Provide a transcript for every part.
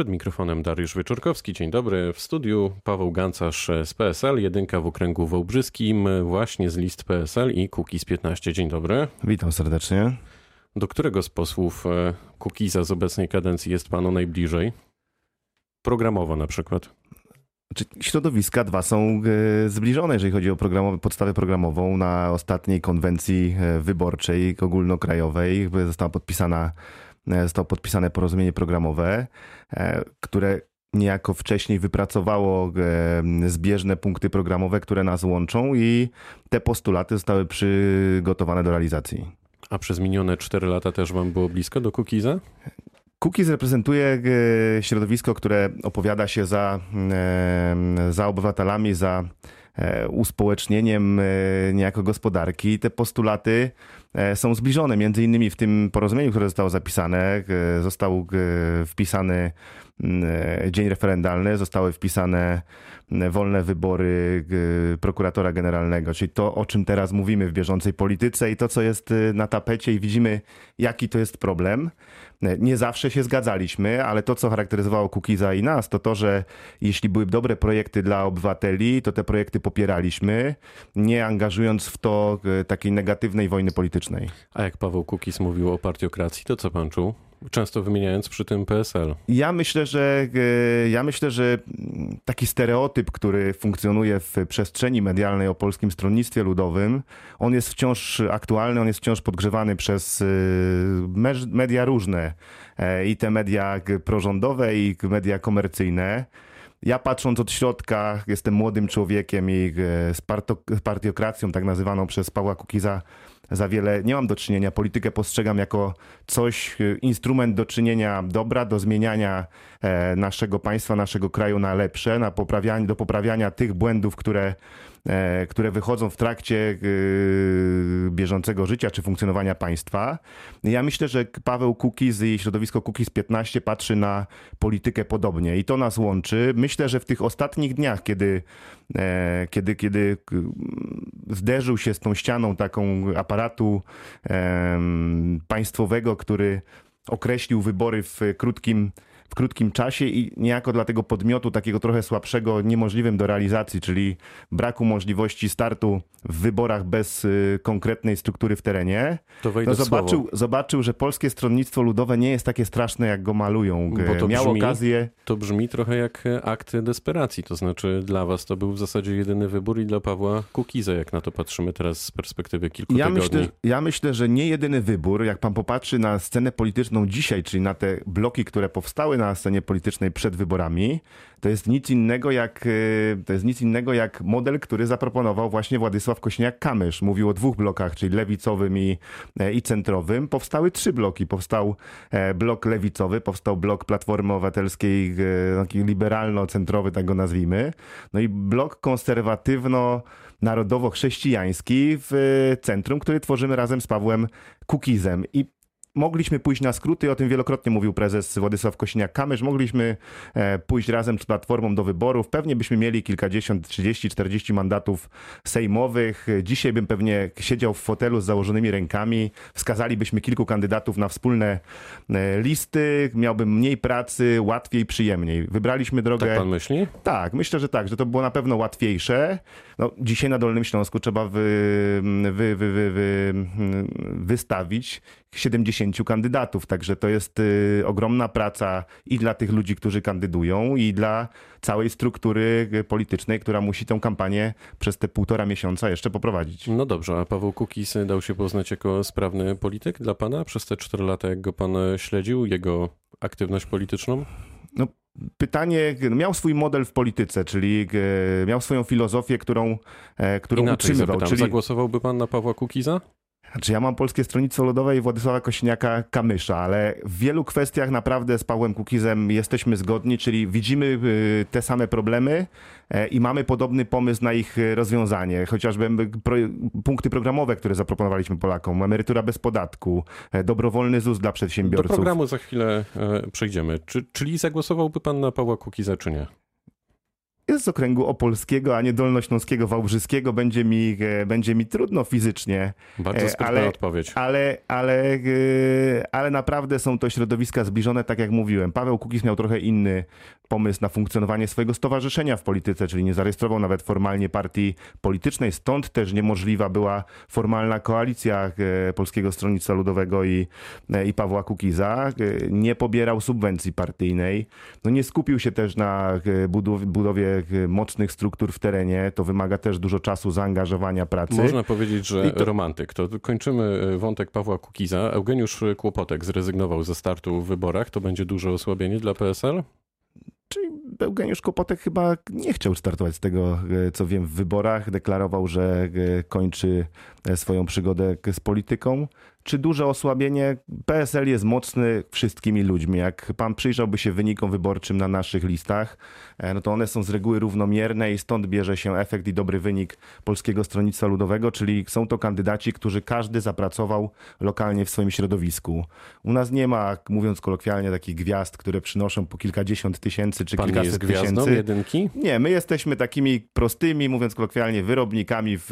Przed mikrofonem Dariusz Wieczorkowski. Dzień dobry. W studiu Paweł Gancarz z PSL, jedynka w okręgu wołbrzyskim, właśnie z list PSL i Kukiz 15. Dzień dobry. Witam serdecznie. Do którego z posłów e, Kukiza z obecnej kadencji jest panu najbliżej? Programowo na przykład. Czy środowiska dwa są e, zbliżone, jeżeli chodzi o programowe, podstawę programową. Na ostatniej konwencji e, wyborczej ogólnokrajowej została podpisana, zostało podpisane porozumienie programowe, które niejako wcześniej wypracowało zbieżne punkty programowe, które nas łączą i te postulaty zostały przygotowane do realizacji. A przez minione 4 lata też wam było blisko do Kukiza? Kukiz reprezentuje e, środowisko, które opowiada się za, e, za obywatelami, za e, uspołecznieniem niejako gospodarki. Te postulaty są zbliżone, między innymi w tym porozumieniu, które zostało zapisane, został wpisany dzień referendalny, zostały wpisane wolne wybory prokuratora generalnego, czyli to, o czym teraz mówimy w bieżącej polityce i to, co jest na tapecie i widzimy, jaki to jest problem. Nie zawsze się zgadzaliśmy, ale to, co charakteryzowało Kukiza i nas, to to, że jeśli były dobre projekty dla obywateli, to te projekty popieraliśmy, nie angażując w to e, takiej negatywnej wojny politycznej. A jak Paweł Kukiz mówił o partiokracji, to co pan czuł? Często wymieniając przy tym PSL. Ja myślę, że e, ja myślę, że taki stereotyp, który funkcjonuje w przestrzeni medialnej o polskim stronnictwie ludowym, on jest wciąż aktualny, on jest wciąż podgrzewany przez e, media różne e, i te media prorządowe i media komercyjne. Ja patrząc od środka, jestem młodym człowiekiem i z partiokracją, tak nazywaną przez Pawła Kukiza, za wiele nie mam do czynienia. Politykę postrzegam jako coś, y, instrument do czynienia dobra, do zmieniania e, naszego państwa, naszego kraju na lepsze, na poprawianie, do poprawiania tych błędów, które E, które wychodzą w trakcie e, bieżącego życia czy funkcjonowania państwa. Ja myślę, że Paweł Kukiz i środowisko Kukiz 15 patrzy na politykę podobnie i to nas łączy. Myślę, że w tych ostatnich dniach, kiedy, e, kiedy, kiedy zderzył się z tą ścianą taką aparatu państwowego, który określił wybory w krótkim w krótkim czasie i niejako dla tego podmiotu takiego trochę słabszego, niemożliwym do realizacji, czyli braku możliwości startu w wyborach bez y, konkretnej struktury w terenie, to zobaczył, zobaczył, że polskie stronnictwo ludowe nie jest takie straszne, jak go malują. Bo to Miał brzmi, okazję... To brzmi trochę jak akt desperacji, to znaczy dla was to był w zasadzie jedyny wybór i dla Pawła Kukiza, jak na to patrzymy teraz z perspektywy kilku ja tygodni. Myślę, ja myślę, że nie jedyny wybór. Jak pan popatrzy na scenę polityczną dzisiaj, czyli na te bloki, które powstały na scenie politycznej przed wyborami, to jest nic innego jak, e, to jest nic innego jak model, który zaproponował właśnie Władysław Kośniak-Kamysz. Mówił o dwóch blokach, czyli lewicowym i, e, i centrowym. Powstały trzy bloki. Powstał e, blok lewicowy, powstał blok Platformy Obywatelskiej, taki liberalno-centrowy, tak go nazwijmy. No i blok konserwatywno narodowo-chrześcijański w centrum, który tworzymy razem z Pawłem Kukizem. I mogliśmy pójść na skróty, o tym wielokrotnie mówił prezes Władysław Kosiniak-Kamysz, mogliśmy e, pójść razem z Platformą do wyborów, pewnie byśmy mieli kilkadziesiąt, trzydzieści, czterdzieści mandatów sejmowych. Dzisiaj bym pewnie siedział w fotelu z założonymi rękami, wskazalibyśmy kilku kandydatów na wspólne e, listy, miałbym mniej pracy, łatwiej, przyjemniej. Wybraliśmy drogę... Tak pan myśli? Tak, myślę, że tak, że to było na pewno łatwiejsze. No, dzisiaj na Dolnym Śląsku trzeba wy, wy, wy, wy, wystawić 70 kandydatów, także to jest y, ogromna praca i dla tych ludzi, którzy kandydują, i dla całej struktury politycznej, która musi tę kampanię przez te półtora miesiąca jeszcze poprowadzić. No dobrze, a Paweł Kukis dał się poznać jako sprawny polityk dla pana przez te cztery lata, jak go pan śledził, jego aktywność polityczną? No, pytanie, no, miał swój model w polityce, czyli e, miał swoją filozofię, którą, e, którą Inaczej utrzymywał. Zapytam, czyli... Zagłosowałby pan na Pawła Kukiza? Znaczy ja mam Polskie Stronnictwo Ludowe i Władysława Kosiniaka-Kamysza, ale w wielu kwestiach naprawdę z Pawłem Kukizem jesteśmy zgodni, czyli widzimy y, te same problemy e, i mamy podobny pomysł na ich rozwiązanie. Chociażby punkty programowe, które zaproponowaliśmy Polakom, emerytura bez podatku, e, dobrowolny ZUS dla przedsiębiorców. Do programu za chwilę e, przejdziemy. Czy, czyli zagłosowałby pan na Pawła Kukiza, czy nie? Jest z okręgu opolskiego, a nie dolnośląskiego, wałbrzyskiego. Będzie mi, e, będzie mi trudno fizycznie. Bardzo sprytna ale, odpowiedź. Ale, ale, ale naprawdę są to środowiska zbliżone, tak jak mówiłem. Paweł Kukiz miał trochę inny pomysł na funkcjonowanie swojego stowarzyszenia w polityce, czyli nie zarejestrował nawet formalnie partii politycznej. Stąd też niemożliwa była formalna koalicja Polskiego Stronnictwa Ludowego i, i Pawła Kukiza. Nie pobierał subwencji partyjnej. No nie skupił się też na budowie mocnych struktur w terenie. To wymaga też dużo czasu, zaangażowania, pracy. Można powiedzieć, że to... romantyk. To kończymy e, wątek Pawła Kukiza. Eugeniusz Kłopotek zrezygnował ze startu w wyborach. To będzie duże osłabienie dla PSL? Czyli Eugeniusz Kłopotek chyba nie chciał startować z tego, e, co wiem, w wyborach. Deklarował, że e, kończy swoją przygodę z polityką czy duże osłabienie? PSL jest mocny wszystkimi ludźmi. Jak pan przyjrzałby się wynikom wyborczym na naszych listach, e, no to one są z reguły równomierne i stąd bierze się efekt i dobry wynik Polskiego Stronnictwa Ludowego, czyli są to kandydaci, którzy każdy zapracował lokalnie w swoim środowisku. U nas nie ma, mówiąc kolokwialnie, takich gwiazd, które przynoszą po kilkadziesiąt tysięcy czy pan kilkaset jest gwiazdą tysięcy. jedynki? Nie, my jesteśmy takimi prostymi, mówiąc kolokwialnie, wyrobnikami w,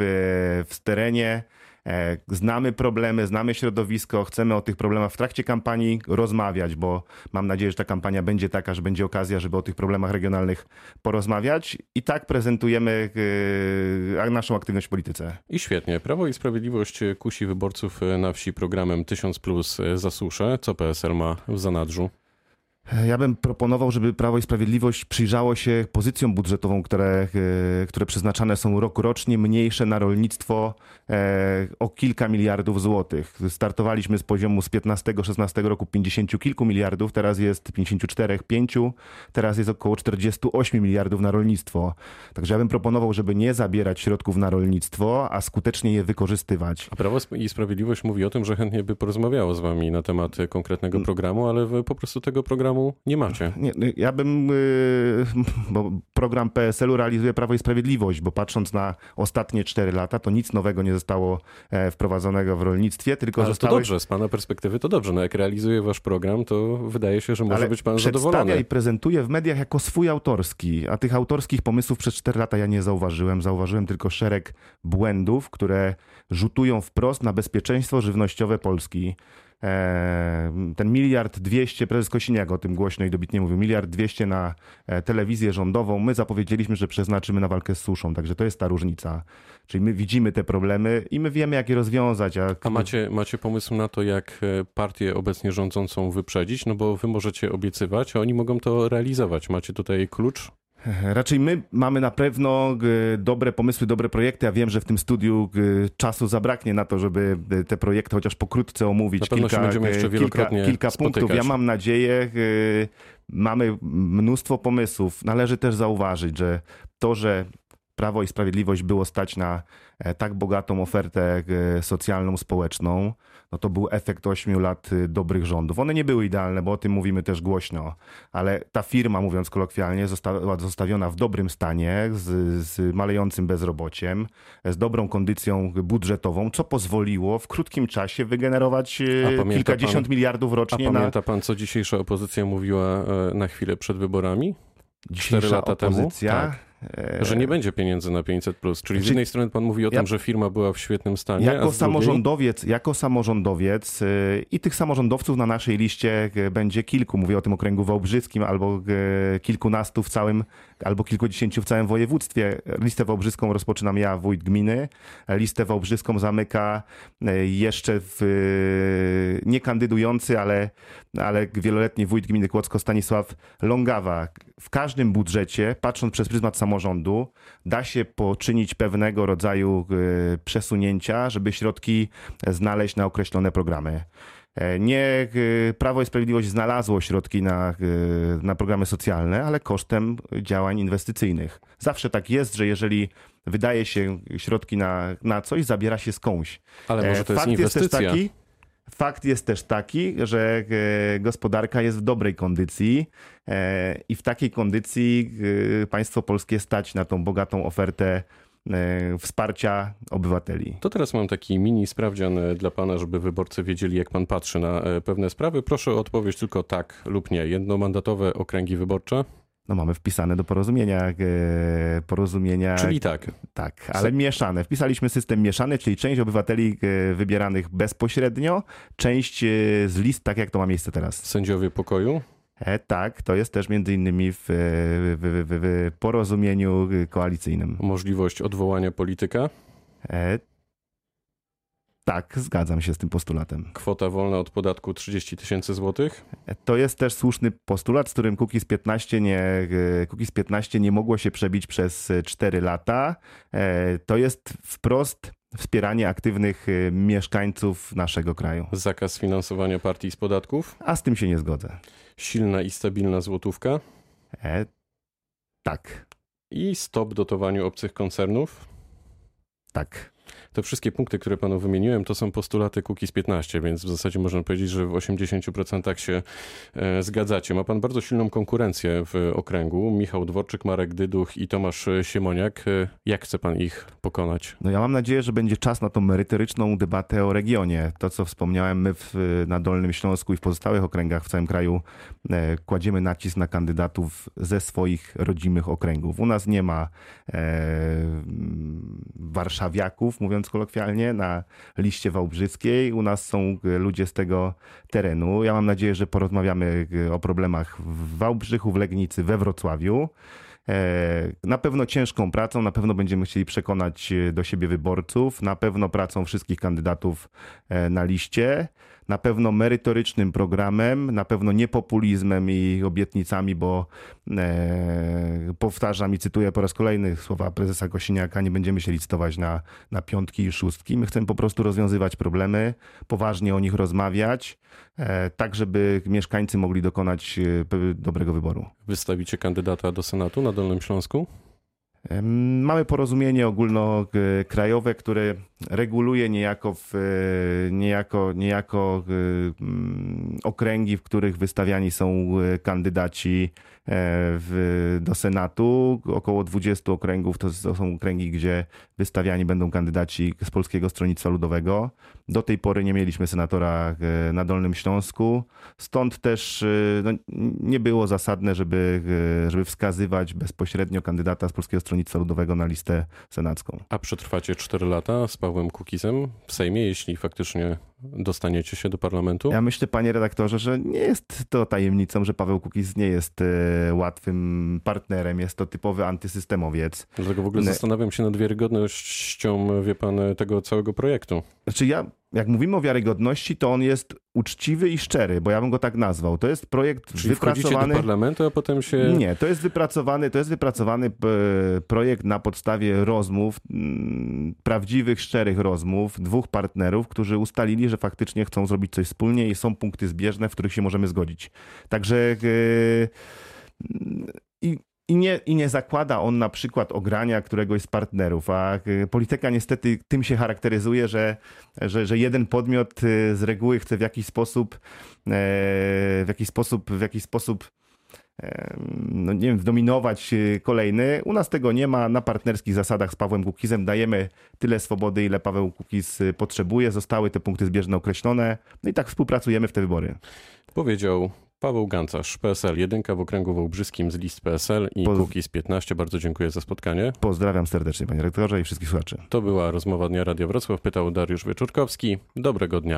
w terenie. E, znamy problemy, znamy środowisko, chcemy o tych problemach w trakcie kampanii rozmawiać, bo mam nadzieję, że ta kampania będzie taka, że będzie okazja, żeby o tych problemach regionalnych porozmawiać. I tak prezentujemy e, naszą aktywność w polityce. I świetnie. Prawo i Sprawiedliwość kusi wyborców na wsi programem 1000 plus za suszę. Co PSL ma w zanadrzu? Ja bym proponował, żeby Prawo i Sprawiedliwość przyjrzało się pozycjom budżetową, które, e, które przeznaczane są rok rocznie, mniejsze na rolnictwo e, o kilka miliardów złotych. Startowaliśmy z poziomu z 15-16 roku 50 kilku miliardów, teraz jest 54, 5, teraz jest około 48 miliardów na rolnictwo. Także ja bym proponował, żeby nie zabierać środków na rolnictwo, a skutecznie je wykorzystywać. A Prawo i Sprawiedliwość mówi o tym, że chętnie by porozmawiało z wami na temat konkretnego mm. programu, ale po prostu tego programu programu nie macie. Nie, no, ja bym, y, bo program PSL-u realizuje Prawo i Sprawiedliwość, bo patrząc na ostatnie 4 lata, to nic nowego nie zostało e, wprowadzonego w rolnictwie, tylko Ale zostały... to dobrze, z pana perspektywy to dobrze. No jak realizuje wasz program, to wydaje się, że może Ale być pan zadowolony. i prezentuje w mediach jako swój autorski, a tych autorskich pomysłów przez 4 lata ja nie zauważyłem. Zauważyłem tylko szereg błędów, które rzutują wprost na bezpieczeństwo żywnościowe Polski. Ten miliard dwieście, prezes Kosiniak o tym głośno i dobitnie mówił, miliard dwieście na e, telewizję rządową, my zapowiedzieliśmy, że przeznaczymy na walkę z suszą, także to jest ta różnica. Czyli my widzimy te problemy i my wiemy, jak je rozwiązać. Jak... A macie, macie pomysł na to, jak e, partię obecnie rządzącą wyprzedzić? No bo wy możecie obiecywać, a oni mogą to realizować. Macie tutaj klucz? Raczej my mamy na pewno e, dobre pomysły, dobre projekty. Ja wiem, że w tym studiu e, czasu zabraknie na to, żeby e, te projekty chociaż pokrótce omówić. Na kilka, kilka, kilka punktów. Ja mam nadzieję, mamy mnóstwo pomysłów. Należy też zauważyć, że to, że Prawo i Sprawiedliwość było stać na tak bogatą ofertę socjalną, społeczną, no to był efekt ośmiu lat y, dobrych rządów. One nie były idealne, bo o tym mówimy też głośno, ale ta firma, mówiąc kolokwialnie, została zostawiona w dobrym stanie, z, z malejącym bezrobociem, z dobrą kondycją budżetową, co pozwoliło w krótkim czasie wygenerować kilkadziesiąt pan, miliardów rocznie. A pamięta pan, co dzisiejsza opozycja mówiła e, na chwilę przed wyborami? Cztery lata opozycja, temu? Tak. Że nie będzie pieniędzy na 500, plus. czyli z jednej strony pan mówi o tym, że firma była w świetnym stanie. Jako samorządowiec, jako samorządowiec y, i tych samorządowców na naszej liście y, będzie kilku. Mówię o tym okręgu wałbrzyskim albo kilkunastu w całym, albo kilkudziesięciu w całym województwie. Listę wałbrzyską rozpoczynam ja, wójt gminy. Listę wałbrzyską zamyka jeszcze w, nie kandydujący, ale, ale wieloletni wójt gminy Kłodzko Stanisław Longawa. W każdym budżecie, patrząc przez pryzmat samorządu, samorządu da się poczynić pewnego rodzaju e, przesunięcia, żeby środki znaleźć na określone programy. E, nie e, Prawo i Sprawiedliwość znalazło środki na, na programy socjalne, ale kosztem działań inwestycyjnych. Zawsze tak jest, że jeżeli wydaje się środki na, na coś, zabiera się skądś. Ale może to Fakt jest inwestycja. Jest taki, Fakt jest też taki, że e, gospodarka jest w dobrej kondycji e, i w takiej kondycji e, państwo polskie stać na tą bogatą ofertę wsparcia obywateli. To teraz mam taki mini sprawdzian dla pana, żeby wyborcy wiedzieli, jak pan patrzy na pewne sprawy. Proszę o odpowiedź tylko tak lub nie. Jednomandatowe okręgi wyborcze? No mamy wpisane do porozumienia, e, porozumienia. Czyli tak. Tak, ale mieszane. Wpisaliśmy system mieszany, czyli część obywateli e, wybieranych bezpośrednio, część e, z list, tak jak to ma miejsce teraz. Sędziowie pokoju? E, tak, to jest też między innymi w, w, w, w porozumieniu koalicyjnym. Możliwość odwołania polityka? E, tak, zgadzam się z tym postulatem. Kwota wolna od podatku 30 tysięcy złotych? To jest też słuszny postulat, z którym Kukiz 15 nie, Kukiz 15 nie mogło się przebić przez 4 lata. E, to jest wprost wspieranie aktywnych e, mieszkańców naszego kraju. Zakaz finansowania partii z podatków? A z tym się nie zgodzę. Silna i stabilna złotówka? E, tak. I stop dotowaniu obcych koncernów? Tak. Te wszystkie punkty, które panu wymieniłem, to są postulaty Kukiz 15, więc w zasadzie można powiedzieć, że w 80% się e, zgadzacie. Ma pan bardzo silną konkurencję w okręgu. Michał Dworczyk, Marek Dyduch i Tomasz Siemoniak. E, jak chce pan ich pokonać? No ja mam nadzieję, że będzie czas na tą merytoryczną debatę o regionie. To, co wspomniałem, my w, na Dolnym Śląsku i w pozostałych okręgach w całym kraju e, kładziemy nacisk na kandydatów ze swoich rodzimych okręgów. U nas nie ma e, warszawiaków, mówiąc kolokwialnie, na liście wałbrzyskiej. U nas są e, ludzie z tego terenu. Ja mam nadzieję, że porozmawiamy e, o problemach w Wałbrzychu, w Legnicy, we Wrocławiu. E, na pewno ciężką pracą, na pewno będziemy chcieli przekonać do siebie wyborców, na pewno pracą wszystkich kandydatów na liście na pewno merytorycznym programem, na pewno nie populizmem i obietnicami, bo powtarzam i cytuję po raz kolejny słowa prezesa Kosiniaka, nie będziemy się licytować na, na piątki i szóstki. My chcemy po prostu rozwiązywać problemy, poważnie o nich rozmawiać, e, tak żeby mieszkańcy mogli dokonać e, dobrego wyboru. Wystawicie kandydata do Senatu na Dolnym Śląsku? Mamy porozumienie ogólnokrajowe, które reguluje niejako, w, niejako, niejako mm, okręgi, w których wystawiani są kandydaci e, w, do Senatu. Około 20 okręgów to są okręgi, gdzie wystawiani będą kandydaci z Polskiego Stronnictwa Ludowego. Do tej pory nie mieliśmy senatora e, na Dolnym Śląsku, stąd też e, no, nie było zasadne, żeby, żeby wskazywać bezpośrednio kandydata z Polskiego Stronnictwa Ludowego na listę senacką. A przetrwacie 4 lata z Pawłem Kukizem w Sejmie, jeśli faktycznie dostaniecie się do parlamentu? Ja myślę, panie redaktorze, że nie jest to tajemnicą, że Paweł Kukiz nie jest e, łatwym partnerem. Jest to typowy antysystemowiec. Dlatego w ogóle zastanawiam się nad wiarygodnością, wie pan, tego całego projektu. Znaczy ja jak mówimy o wiarygodności, to on jest uczciwy i szczery, bo ja bym go tak nazwał. To jest projekt Czyli wypracowany. do parlamentu, a potem się. Nie, to jest wypracowany, to jest wypracowany projekt na podstawie rozmów, prawdziwych, szczerych rozmów dwóch partnerów, którzy ustalili, że faktycznie chcą zrobić coś wspólnie i są punkty zbieżne, w których się możemy zgodzić. Także. Yy, i i nie, I nie zakłada on na przykład ogrania któregoś z partnerów, a y, polityka niestety tym się charakteryzuje, że, że, że jeden podmiot y, z reguły chce w jakiś sposób, e, w jakiś sposób, w jakiś sposób no nie wiem, zdominować y, kolejny. U nas tego nie ma. Na partnerskich zasadach z Pawłem Kukizem dajemy tyle swobody, ile Paweł Kukiz potrzebuje. Zostały te punkty zbieżne określone. No i tak współpracujemy w te wybory. Powiedział Paweł Gancarz, PSL 1 w okręgu wałbrzyskim z list PSL i Poz... Kukiz 15. Bardzo dziękuję za spotkanie. Pozdrawiam serdecznie panie rektorze i wszystkich słuchaczy. To była rozmowa Dnia Radia Wrocław. Pytał Dariusz Wieczorkowski. Dobrego dnia.